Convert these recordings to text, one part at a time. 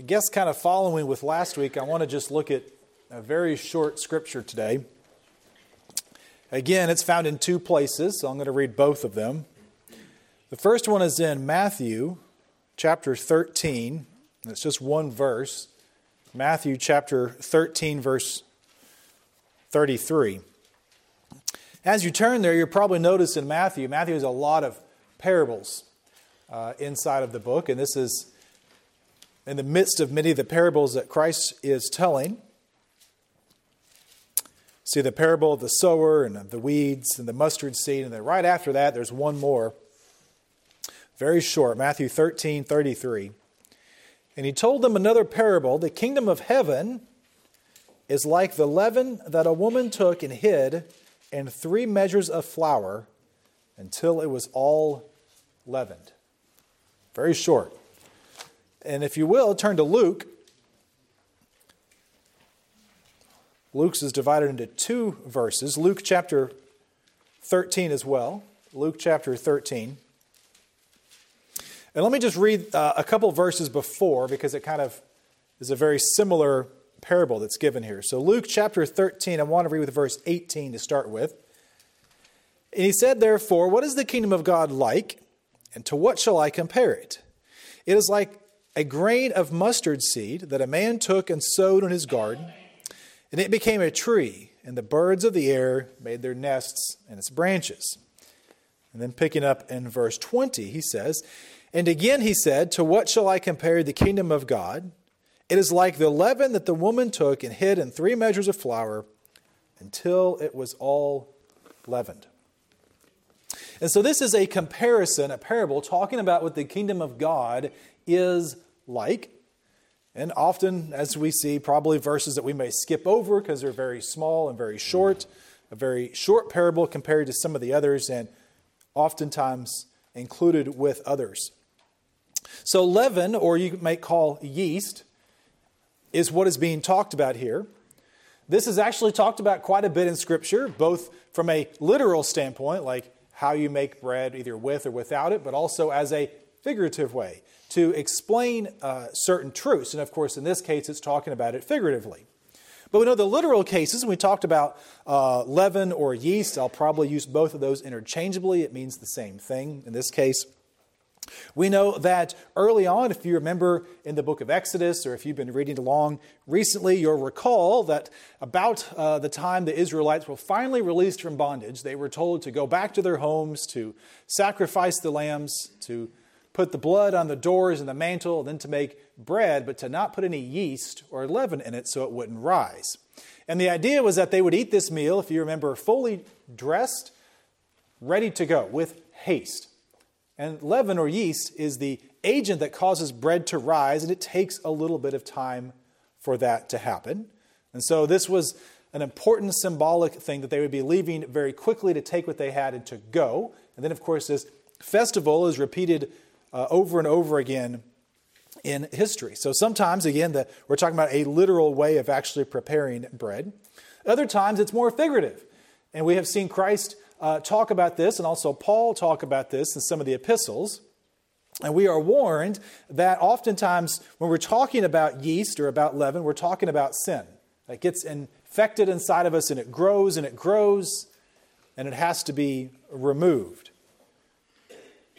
I guess, kind of following with last week, I want to just look at a very short scripture today. Again, it's found in two places, so I'm going to read both of them. The first one is in Matthew chapter 13. It's just one verse. Matthew chapter 13, verse 33. As you turn there, you'll probably notice in Matthew, Matthew has a lot of parables uh, inside of the book, and this is in the midst of many of the parables that Christ is telling. See the parable of the sower and of the weeds and the mustard seed, and then right after that, there's one more. Very short, Matthew 13, 33. And he told them another parable The kingdom of heaven is like the leaven that a woman took and hid in three measures of flour until it was all leavened. Very short. And if you will, turn to Luke. Luke's is divided into two verses. Luke chapter 13 as well. Luke chapter 13. And let me just read uh, a couple verses before because it kind of is a very similar parable that's given here. So, Luke chapter 13, I want to read with verse 18 to start with. And he said, Therefore, what is the kingdom of God like, and to what shall I compare it? It is like a grain of mustard seed that a man took and sowed in his garden, and it became a tree, and the birds of the air made their nests in its branches. And then picking up in verse 20, he says, and again he said, To what shall I compare the kingdom of God? It is like the leaven that the woman took and hid in three measures of flour until it was all leavened. And so this is a comparison, a parable, talking about what the kingdom of God is like. And often, as we see, probably verses that we may skip over because they're very small and very short, a very short parable compared to some of the others, and oftentimes included with others. So, leaven, or you might call yeast, is what is being talked about here. This is actually talked about quite a bit in Scripture, both from a literal standpoint, like how you make bread either with or without it, but also as a figurative way to explain uh, certain truths. And of course, in this case, it's talking about it figuratively. But we know the literal cases, we talked about uh, leaven or yeast. I'll probably use both of those interchangeably. It means the same thing in this case. We know that early on, if you remember in the book of Exodus, or if you've been reading along recently, you'll recall that about uh, the time the Israelites were finally released from bondage, they were told to go back to their homes, to sacrifice the lambs, to put the blood on the doors and the mantle, and then to make bread, but to not put any yeast or leaven in it so it wouldn't rise. And the idea was that they would eat this meal, if you remember, fully dressed, ready to go, with haste. And leaven or yeast is the agent that causes bread to rise, and it takes a little bit of time for that to happen. And so this was an important symbolic thing that they would be leaving very quickly to take what they had and to go. And then, of course, this festival is repeated uh, over and over again in history. So sometimes, again, the, we're talking about a literal way of actually preparing bread. Other times, it's more figurative. And we have seen Christ uh, talk about this, and also Paul talk about this in some of the epistles. And we are warned that oftentimes when we're talking about yeast or about leaven, we're talking about sin. It gets infected inside of us and it grows and it grows and it has to be removed.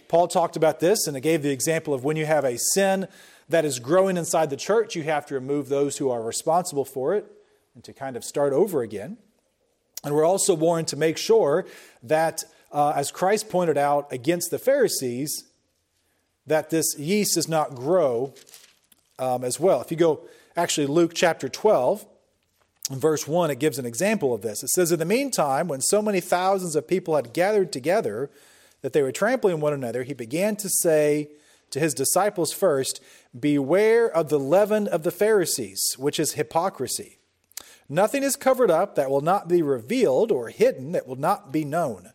Paul talked about this and it gave the example of when you have a sin that is growing inside the church, you have to remove those who are responsible for it and to kind of start over again. And we're also warned to make sure that, uh, as Christ pointed out against the Pharisees, that this yeast does not grow um, as well. If you go, actually, Luke chapter 12, verse 1, it gives an example of this. It says, In the meantime, when so many thousands of people had gathered together that they were trampling one another, he began to say to his disciples first, Beware of the leaven of the Pharisees, which is hypocrisy. Nothing is covered up that will not be revealed, or hidden that will not be known.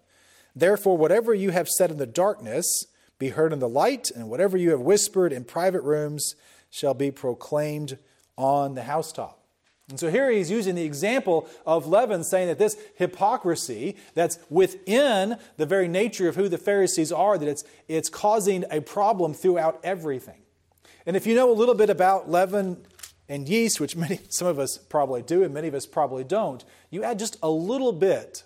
Therefore, whatever you have said in the darkness be heard in the light, and whatever you have whispered in private rooms shall be proclaimed on the housetop. And so here he's using the example of leaven, saying that this hypocrisy that's within the very nature of who the Pharisees are, that it's, it's causing a problem throughout everything. And if you know a little bit about leaven and yeast, which many, some of us probably do and many of us probably don't, you add just a little bit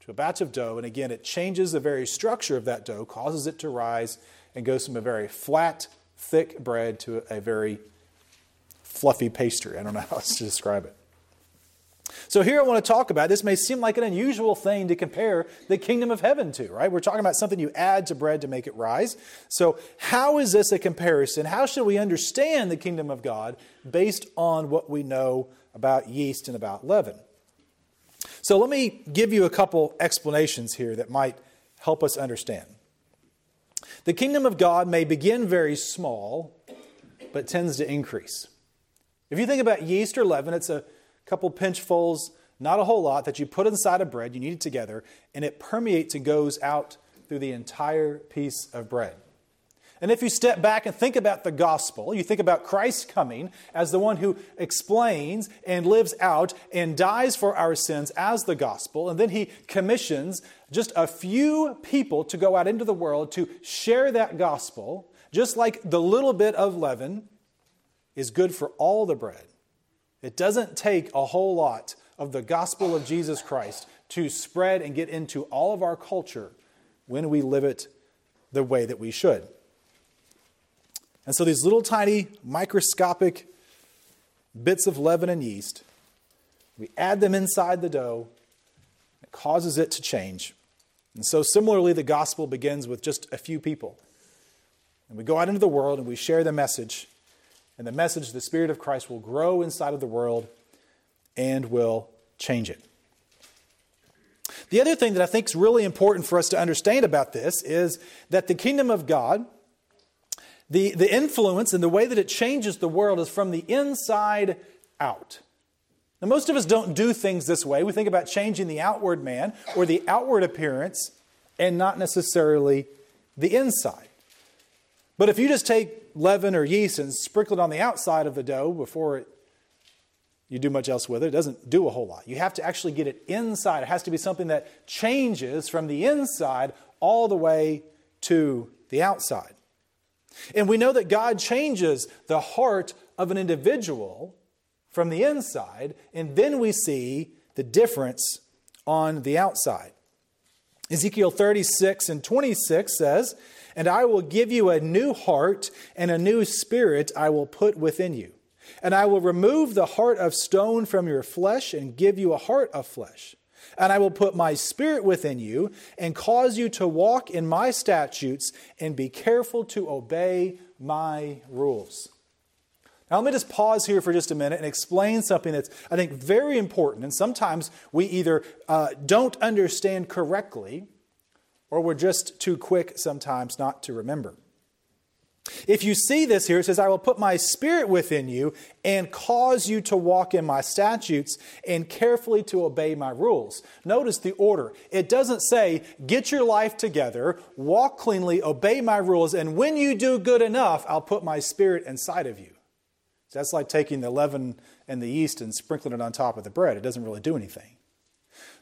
to a batch of dough, and again, it changes the very structure of that dough, causes it to rise, and goes from a very flat, thick bread to a very fluffy pastry. I don't know how else to describe it. So here I want to talk about this may seem like an unusual thing to compare the kingdom of heaven to, right? We're talking about something you add to bread to make it rise. So how is this a comparison? How should we understand the kingdom of God based on what we know about yeast and about leaven? So let me give you a couple explanations here that might help us understand. The kingdom of God may begin very small, but tends to increase. If you think about yeast or leaven, it's a couple pinchfuls, not a whole lot, that you put inside a bread, you knead it together, and it permeates and goes out through the entire piece of bread. And if you step back and think about the gospel, you think about Christ coming as the one who explains and lives out and dies for our sins as the gospel, and then he commissions just a few people to go out into the world to share that gospel, just like the little bit of leaven is good for all the bread. It doesn't take a whole lot of the gospel of Jesus Christ to spread and get into all of our culture when we live it the way that we should. And so these little tiny microscopic bits of leaven and yeast, we add them inside the dough, it causes it to change. And so similarly, the gospel begins with just a few people. And we go out into the world and we share the message and the message, the Spirit of Christ, will grow inside of the world and will change it. The other thing that I think is really important for us to understand about this is that the kingdom of God, the, the influence and the way that it changes the world is from the inside out. Now, most of us don't do things this way. We think about changing the outward man or the outward appearance and not necessarily the inside. But if you just take leaven or yeast and sprinkle it on the outside of the dough before it, you do much else with it. It doesn't do a whole lot. You have to actually get it inside. It has to be something that changes from the inside all the way to the outside. And we know that God changes the heart of an individual from the inside, and then we see the difference on the outside. Ezekiel 36 and 26 says, and I will give you a new heart, and a new spirit I will put within you. And I will remove the heart of stone from your flesh and give you a heart of flesh. And I will put my spirit within you and cause you to walk in my statutes and be careful to obey my rules. Now, let me just pause here for just a minute and explain something that's, I think, very important. And sometimes we either uh, don't understand correctly or we're just too quick sometimes not to remember. If you see this here, it says, I will put my spirit within you and cause you to walk in my statutes and carefully to obey my rules. Notice the order. It doesn't say, get your life together, walk cleanly, obey my rules, and when you do good enough, I'll put my spirit inside of you. That's like taking the leaven and the yeast and sprinkling it on top of the bread. It doesn't really do anything.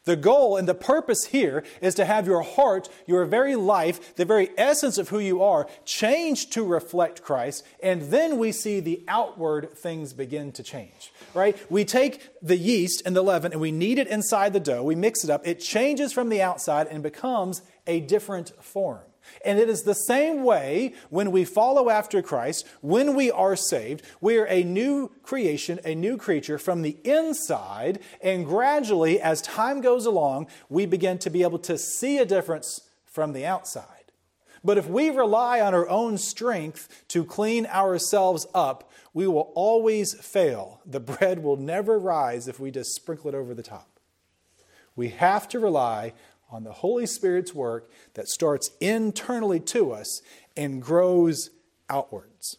The goal and the purpose here is to have your heart, your very life, the very essence of who you are, changed to reflect Christ, and then we see the outward things begin to change. Right? We take the yeast and the leaven and we knead it inside the dough, we mix it up, it changes from the outside and becomes a different form. And it is the same way when we follow after Christ, when we are saved, we are a new creation, a new creature from the inside. And gradually, as time goes along, we begin to be able to see a difference from the outside. But if we rely on our own strength to clean ourselves up, we will always fail. The bread will never rise if we just sprinkle it over the top. We have to rely on the Holy Spirit's work that starts internally to us and grows outwards.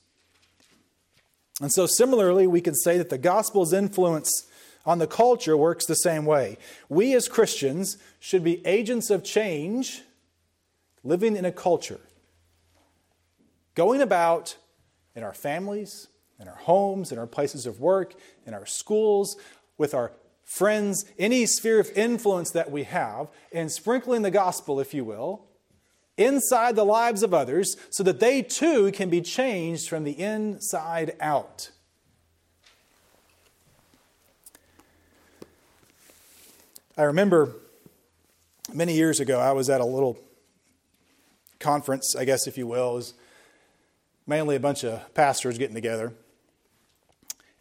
And so, similarly, we can say that the gospel's influence on the culture works the same way. We as Christians should be agents of change living in a culture, going about in our families, in our homes, in our places of work, in our schools, with our friends, any sphere of influence that we have, and sprinkling the gospel, if you will, inside the lives of others so that they too can be changed from the inside out. I remember many years ago, I was at a little conference, I guess, if you will. It was mainly a bunch of pastors getting together.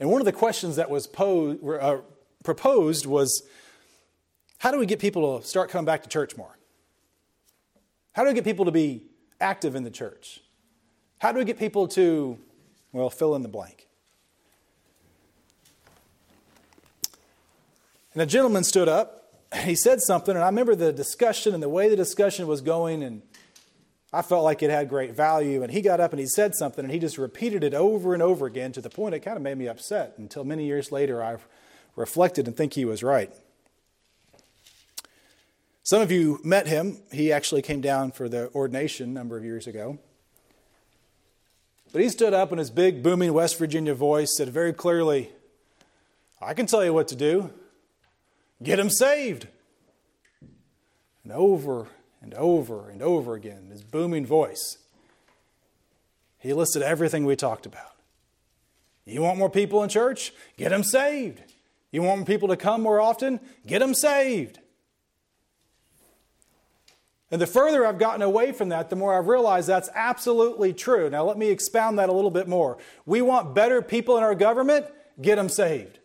And one of the questions that was posed, uh, proposed was how do we get people to start coming back to church more? How do we get people to be active in the church? How do we get people to, well, fill in the blank? And a gentleman stood up he said something, and I remember the discussion and the way the discussion was going, and I felt like it had great value. And he got up and he said something, and he just repeated it over and over again to the point it kind of made me upset until many years later I reflected and think he was right. Some of you met him. He actually came down for the ordination a number of years ago. But he stood up in his big, booming West Virginia voice, said very clearly, I can tell you what to do. Get them saved. And over and over and over again, his booming voice, he listed everything we talked about. You want more people in church? Get them saved. You want people to come more often? Get them saved. And the further I've gotten away from that, the more I've realized that's absolutely true. Now, let me expound that a little bit more. We want better people in our government? Get them saved.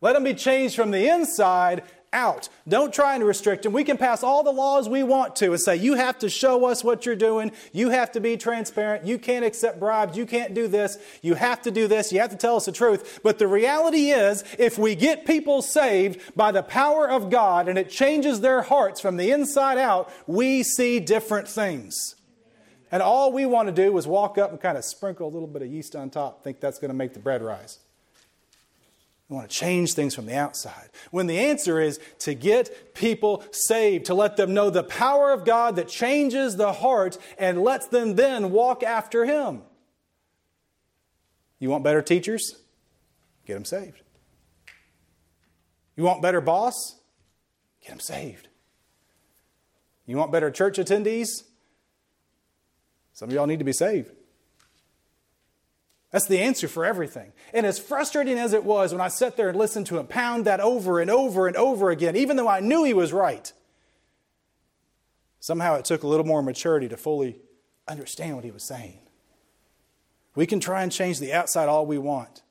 Let them be changed from the inside out. Don't try and restrict them. We can pass all the laws we want to and say, you have to show us what you're doing. You have to be transparent. You can't accept bribes. You can't do this. You have to do this. You have to tell us the truth. But the reality is, if we get people saved by the power of God and it changes their hearts from the inside out, we see different things. And all we want to do is walk up and kind of sprinkle a little bit of yeast on top, think that's going to make the bread rise. We want to change things from the outside. When the answer is to get people saved, to let them know the power of God that changes the heart and lets them then walk after Him. You want better teachers? Get them saved. You want better boss? Get them saved. You want better church attendees? Some of y'all need to be saved. That's the answer for everything. And as frustrating as it was when I sat there and listened to him pound that over and over and over again, even though I knew he was right, somehow it took a little more maturity to fully understand what he was saying. We can try and change the outside all we want.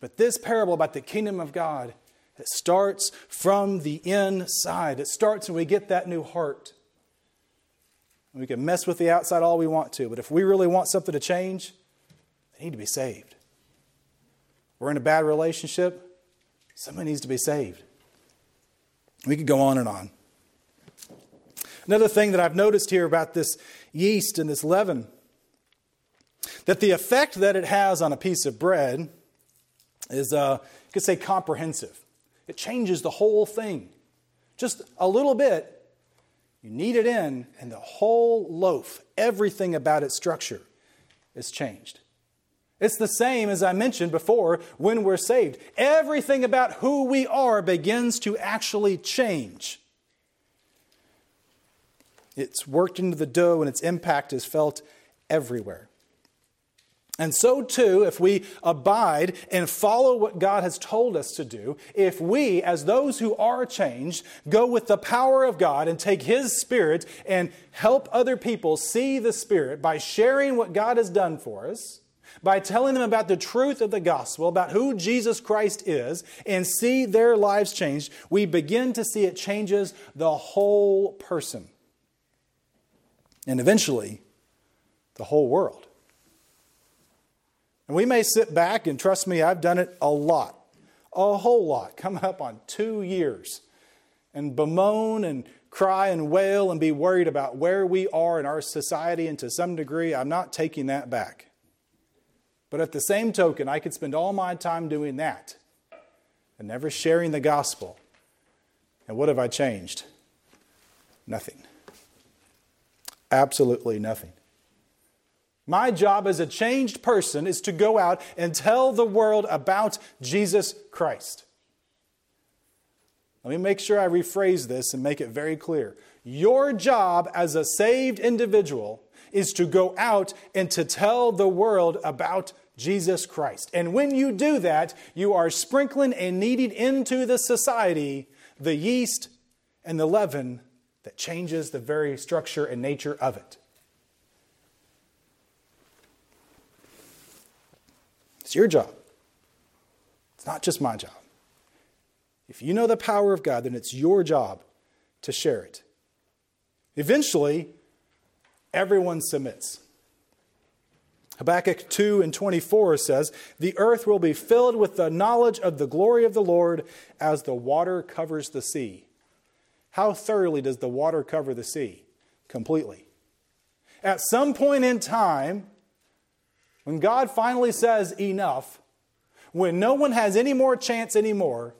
But this parable about the kingdom of God, it starts from the inside. It starts when we get that new heart. We can mess with the outside all we want to, but if we really want something to change, they need to be saved. We're in a bad relationship, somebody needs to be saved. We could go on and on. Another thing that I've noticed here about this yeast and this leaven that the effect that it has on a piece of bread is, uh, you could say, comprehensive. It changes the whole thing. Just a little bit, you knead it in, and the whole loaf, everything about its structure is changed. It's the same as I mentioned before when we're saved. Everything about who we are begins to actually change. It's worked into the dough and its impact is felt everywhere. And so, too, if we abide and follow what God has told us to do, if we, as those who are changed, go with the power of God and take His Spirit and help other people see the Spirit by sharing what God has done for us, by telling them about the truth of the gospel, about who Jesus Christ is, and see their lives changed, we begin to see it changes the whole person. And eventually, the whole world. And we may sit back, and trust me, I've done it a lot, a whole lot, coming up on two years, and bemoan and cry and wail and be worried about where we are in our society, and to some degree, I'm not taking that back. But at the same token, I could spend all my time doing that and never sharing the gospel. And what have I changed? Nothing. Absolutely nothing. My job as a changed person is to go out and tell the world about Jesus Christ. Let me make sure I rephrase this and make it very clear. Your job as a saved individual is to go out and to tell the world about Jesus Christ. And when you do that, you are sprinkling and kneading into the society the yeast and the leaven that changes the very structure and nature of it. It's your job. It's not just my job. If you know the power of God, then it's your job to share it. Eventually, everyone submits. Habakkuk 2 and 24 says, The earth will be filled with the knowledge of the glory of the Lord as the water covers the sea. How thoroughly does the water cover the sea? Completely. At some point in time, when God finally says enough, when no one has any more chance anymore,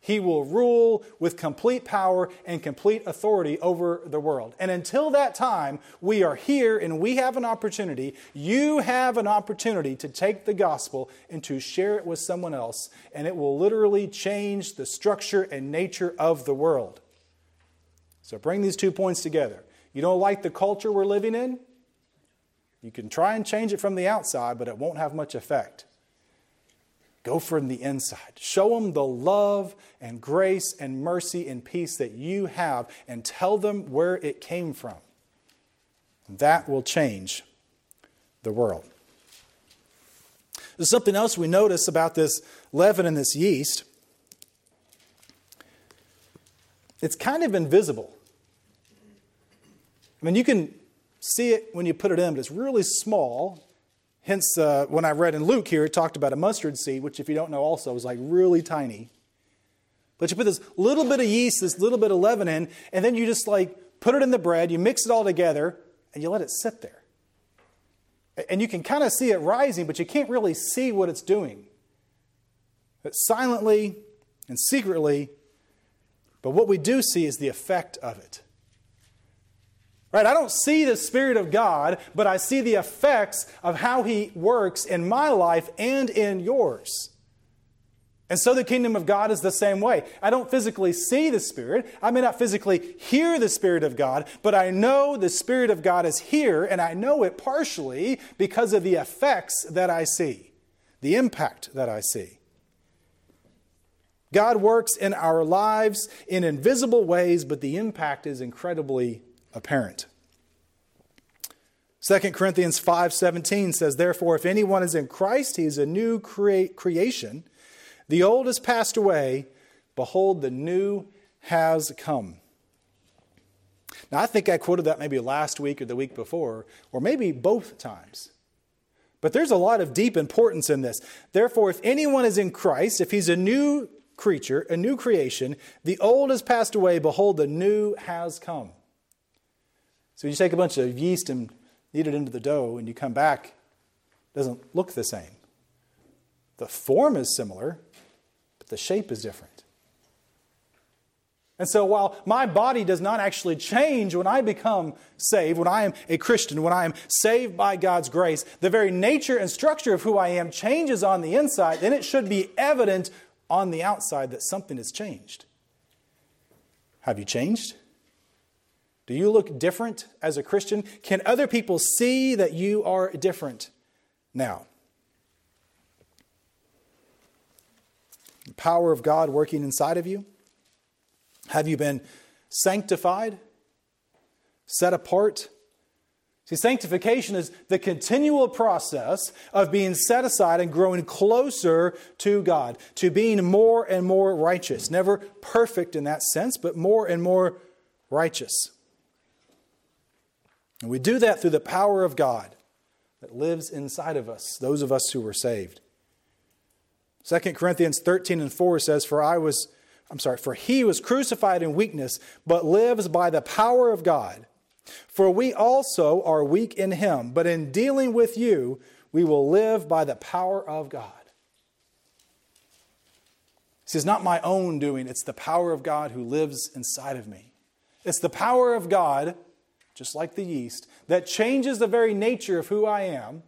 he will rule with complete power and complete authority over the world. And until that time, we are here and we have an opportunity. You have an opportunity to take the gospel and to share it with someone else, and it will literally change the structure and nature of the world. So bring these two points together. You don't like the culture we're living in? You can try and change it from the outside, but it won't have much effect. Go from the inside. Show them the love and grace and mercy and peace that you have and tell them where it came from. That will change the world. There's something else we notice about this leaven and this yeast. It's kind of invisible. I mean, you can see it when you put it in, but it's really small Hence, uh, when I read in Luke here, it talked about a mustard seed, which, if you don't know, also is like really tiny. But you put this little bit of yeast, this little bit of leaven in, and then you just like put it in the bread, you mix it all together, and you let it sit there. And you can kind of see it rising, but you can't really see what it's doing. But silently and secretly, but what we do see is the effect of it. Right? I don't see the Spirit of God, but I see the effects of how He works in my life and in yours. And so the kingdom of God is the same way. I don't physically see the Spirit. I may not physically hear the Spirit of God, but I know the Spirit of God is here, and I know it partially because of the effects that I see, the impact that I see. God works in our lives in invisible ways, but the impact is incredibly apparent. 2 Corinthians 5:17 says therefore if anyone is in Christ he is a new crea- creation the old has passed away behold the new has come. Now I think I quoted that maybe last week or the week before or maybe both times. But there's a lot of deep importance in this. Therefore if anyone is in Christ if he's a new creature, a new creation, the old has passed away behold the new has come. So you take a bunch of yeast and knead it into the dough, and you come back, it doesn't look the same. The form is similar, but the shape is different. And so while my body does not actually change when I become saved, when I am a Christian, when I am saved by God's grace, the very nature and structure of who I am changes on the inside, then it should be evident on the outside that something has changed. Have you changed? Do you look different as a Christian? Can other people see that you are different now? The power of God working inside of you? Have you been sanctified? Set apart? See, sanctification is the continual process of being set aside and growing closer to God, to being more and more righteous. Never perfect in that sense, but more and more righteous. And we do that through the power of God that lives inside of us, those of us who were saved. 2 Corinthians 13 and 4 says, For I was, I'm sorry, for he was crucified in weakness, but lives by the power of God. For we also are weak in him, but in dealing with you, we will live by the power of God. This is not my own doing, it's the power of God who lives inside of me. It's the power of God just like the yeast, that changes the very nature of who I am,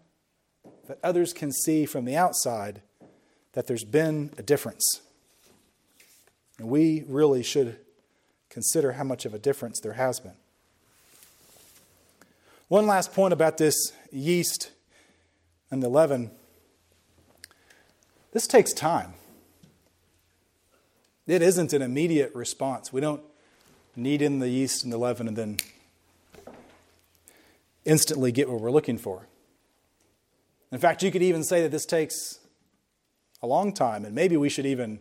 that others can see from the outside that there's been a difference. And we really should consider how much of a difference there has been. One last point about this yeast and the leaven this takes time. It isn't an immediate response. We don't knead in the yeast and the leaven and then instantly get what we're looking for. In fact, you could even say that this takes a long time, and maybe we should even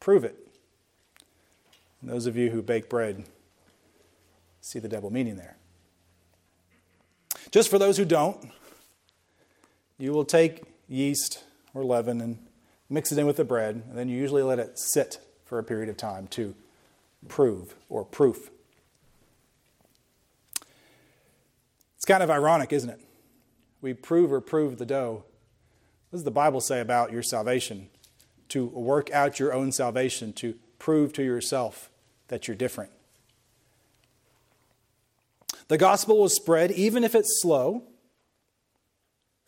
prove it. And those of you who bake bread see the double meaning there. Just for those who don't, you will take yeast or leaven and mix it in with the bread, and then you usually let it sit for a period of time to prove or proof. Kind of ironic, isn't it? We prove or prove the dough. What does the Bible say about your salvation? To work out your own salvation, to prove to yourself that you're different. The gospel will spread, even if it's slow,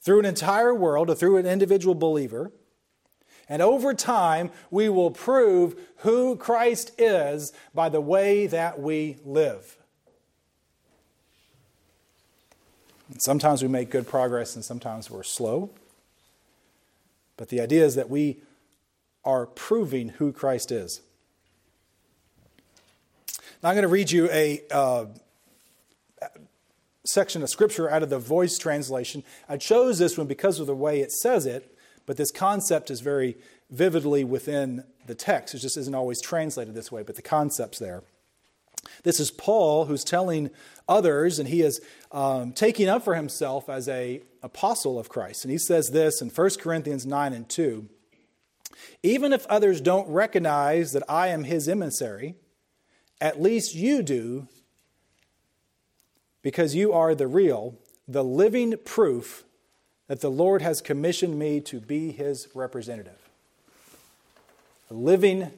through an entire world or through an individual believer. And over time, we will prove who Christ is by the way that we live. And sometimes we make good progress and sometimes we're slow. But the idea is that we are proving who Christ is. Now I'm going to read you a, uh, section of scripture out of the voice translation. I chose this one because of the way it says it, but this concept is very vividly within the text. It just isn't always translated this way, but the concept's there. This is Paul who's telling others, and he is um, taking up for himself as a apostle of Christ. And he says this in 1 Corinthians 9 and 2 Even if others don't recognize that I am his emissary, at least you do because you are the real, the living proof that the Lord has commissioned me to be his representative. A living,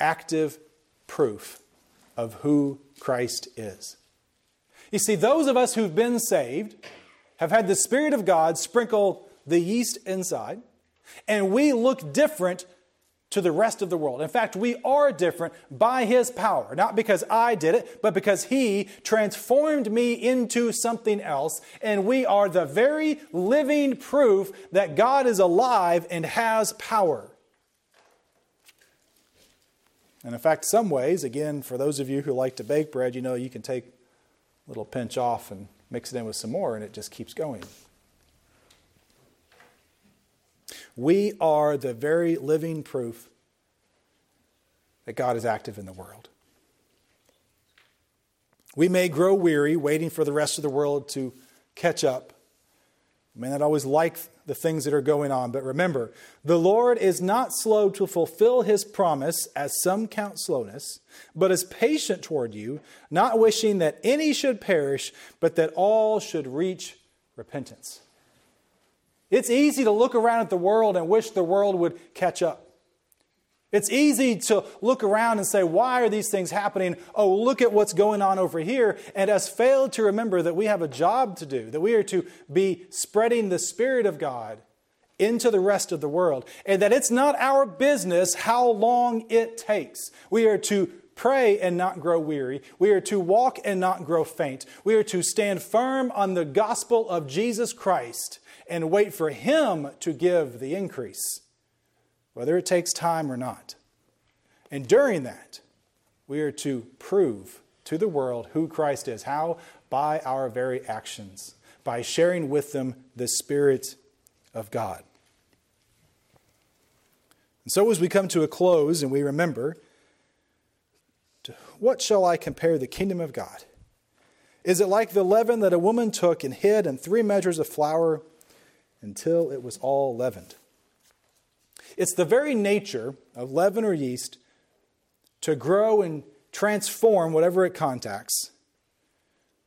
active proof of who Christ is. You see, those of us who've been saved have had the Spirit of God sprinkle the yeast inside, and we look different to the rest of the world. In fact, we are different by His power, not because I did it, but because He transformed me into something else, and we are the very living proof that God is alive and has power. And in fact, some ways, again, for those of you who like to bake bread, you know you can take a little pinch off and mix it in with some more, and it just keeps going. We are the very living proof that God is active in the world. We may grow weary waiting for the rest of the world to catch up. We may not always like the things that are going on, but remember, the Lord is not slow to fulfill his promise, as some count slowness, but is patient toward you, not wishing that any should perish, but that all should reach repentance. It's easy to look around at the world and wish the world would catch up. It's easy to look around and say, why are these things happening? Oh, look at what's going on over here. And us failed to remember that we have a job to do, that we are to be spreading the Spirit of God into the rest of the world, and that it's not our business how long it takes. We are to pray and not grow weary. We are to walk and not grow faint. We are to stand firm on the gospel of Jesus Christ and wait for Him to give the increase, whether it takes time or not. And during that, we are to prove to the world who Christ is. How? By our very actions, by sharing with them the Spirit of God. And so, as we come to a close and we remember, what shall I compare the kingdom of God? Is it like the leaven that a woman took and hid in three measures of flour until it was all leavened. It's the very nature of leaven or yeast to grow and transform whatever it contacts.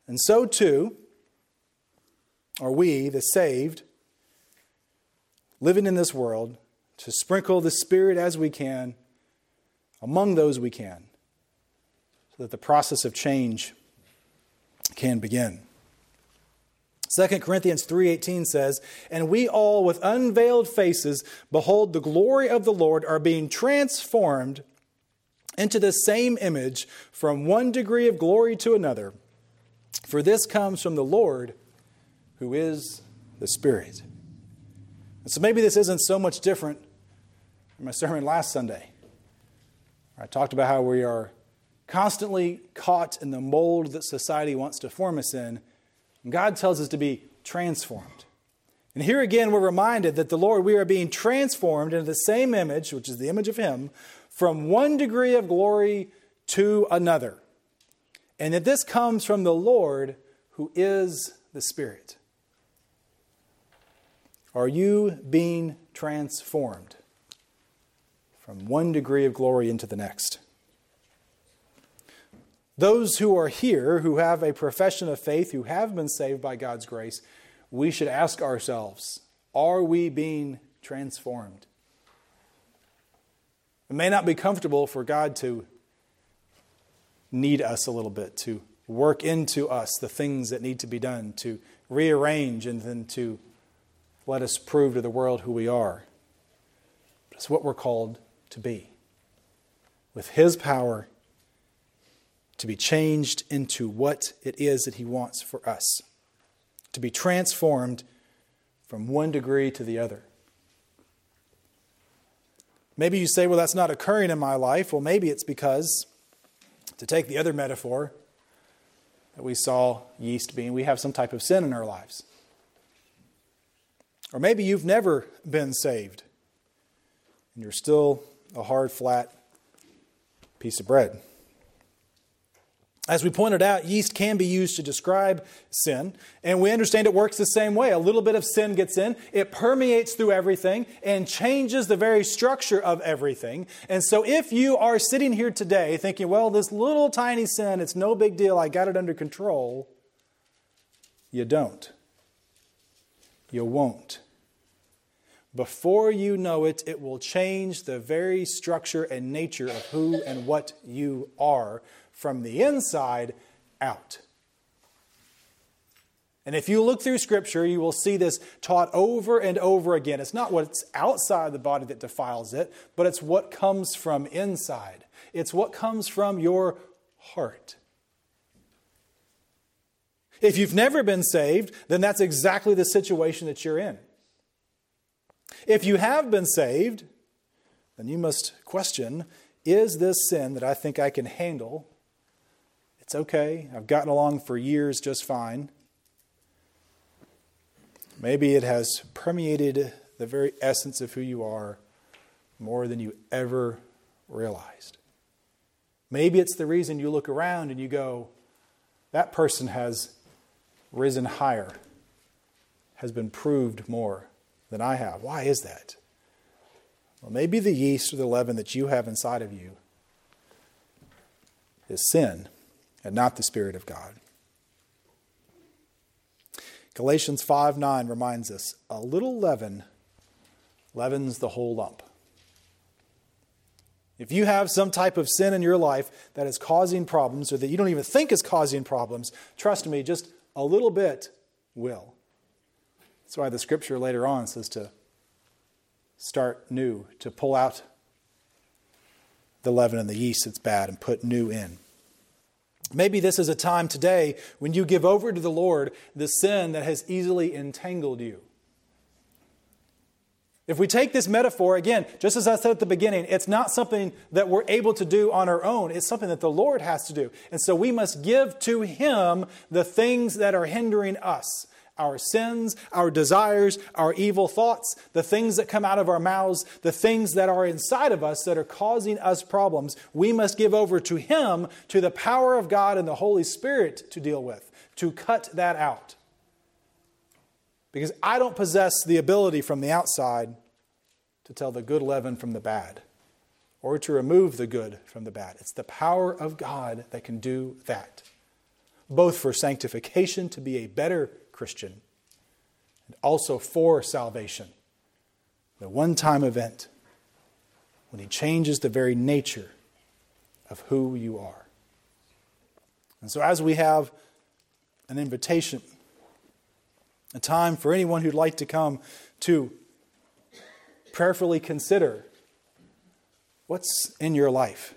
And so too are we, the saved, living in this world, to sprinkle the Spirit as we can among those we can, so that the process of change can begin. 2 Corinthians 3:18 says, "And we all with unveiled faces behold the glory of the Lord are being transformed into the same image from one degree of glory to another. For this comes from the Lord, who is the Spirit. And so maybe this isn't so much different from my sermon last Sunday. I talked about how we are constantly caught in the mold that society wants to form us in. And God tells us to be transformed. And here again, we're reminded that the Lord, we are being transformed into the same image, which is the image of Him, from one degree of glory to another. And that this comes from the Lord who is the Spirit. Are you being transformed from one degree of glory into the next? Those who are here, who have a profession of faith, who have been saved by God's grace, we should ask ourselves are we being transformed? It may not be comfortable for God to need us a little bit, to work into us the things that knead to be done, to rearrange and then to let us prove to the world who we are. But it's what we're called to be. With His power to be changed into what it is that He wants for us, to be transformed from one degree to the other. Maybe you say, well, that's not occurring in my life. Well, maybe it's because, to take the other metaphor that we saw yeast being, we have some type of sin in our lives. Or maybe you've never been saved and you're still a hard, flat piece of bread. As we pointed out, yeast can be used to describe sin, and we understand it works the same way. A little bit of sin gets in, it permeates through everything and changes the very structure of everything. And so, if you are sitting here today thinking, well, this little tiny sin, it's no big deal, I got it under control, you don't. You won't. Before you know it, it will change the very structure and nature of who and what you are from the inside out. And if you look through Scripture, you will see this taught over and over again. It's not what's outside the body that defiles it, but it's what comes from inside. It's what comes from your heart. If you've never been saved, then that's exactly the situation that you're in. If you have been saved, then you must question is this sin that I think I can handle it's okay. I've gotten along for years just fine. Maybe it has permeated the very essence of who you are more than you ever realized. Maybe it's the reason you look around and you go, that person has risen higher, has been proved more than I have. Why is that? Well, maybe the yeast or the leaven that you have inside of you is sin and not the Spirit of God. Galatians 5 9 reminds us a little leaven leavens the whole lump. If you have some type of sin in your life that is causing problems or that you don't even think is causing problems, trust me, just a little bit will. That's why the scripture later on says to start new, to pull out the leaven and the yeast that's bad and put new in. Maybe this is a time today when you give over to the Lord the sin that has easily entangled you. If we take this metaphor, again, just as I said at the beginning, it's not something that we're able to do on our own. It's something that the Lord has to do. And so we must give to Him the things that are hindering us our sins, our desires, our evil thoughts, the things that come out of our mouths, the things that are inside of us that are causing us problems, we must give over to Him, to the power of God and the Holy Spirit to deal with, to cut that out. Because I don't possess the ability from the outside to tell the good leaven from the bad or to remove the good from the bad. It's the power of God that can do that, both for sanctification, to be a better Christian, and also for salvation. The one time event when He changes the very nature of who you are. And so, as we have an invitation, a time for anyone who'd like to come to prayerfully consider what's in your life.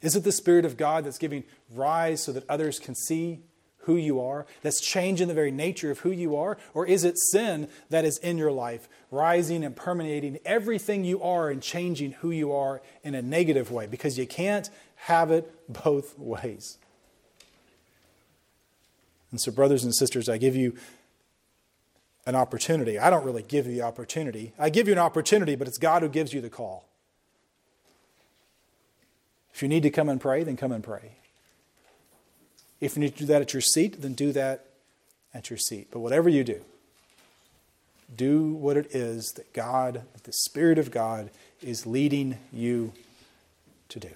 Is it the Spirit of God that's giving rise so that others can see who you are, that's changing the very nature of who you are? Or is it sin that is in your life, rising and permeating everything you are and changing who you are in a negative way? Because you can't have it both ways. And so, brothers and sisters, I give you an opportunity. I don't really give you the opportunity. I give you an opportunity, but it's God who gives you the call. If you need to come and pray, then come and pray. If you need to do that at your seat, then do that at your seat. But whatever you do, do what it is that God, the Spirit of God, is leading you to do.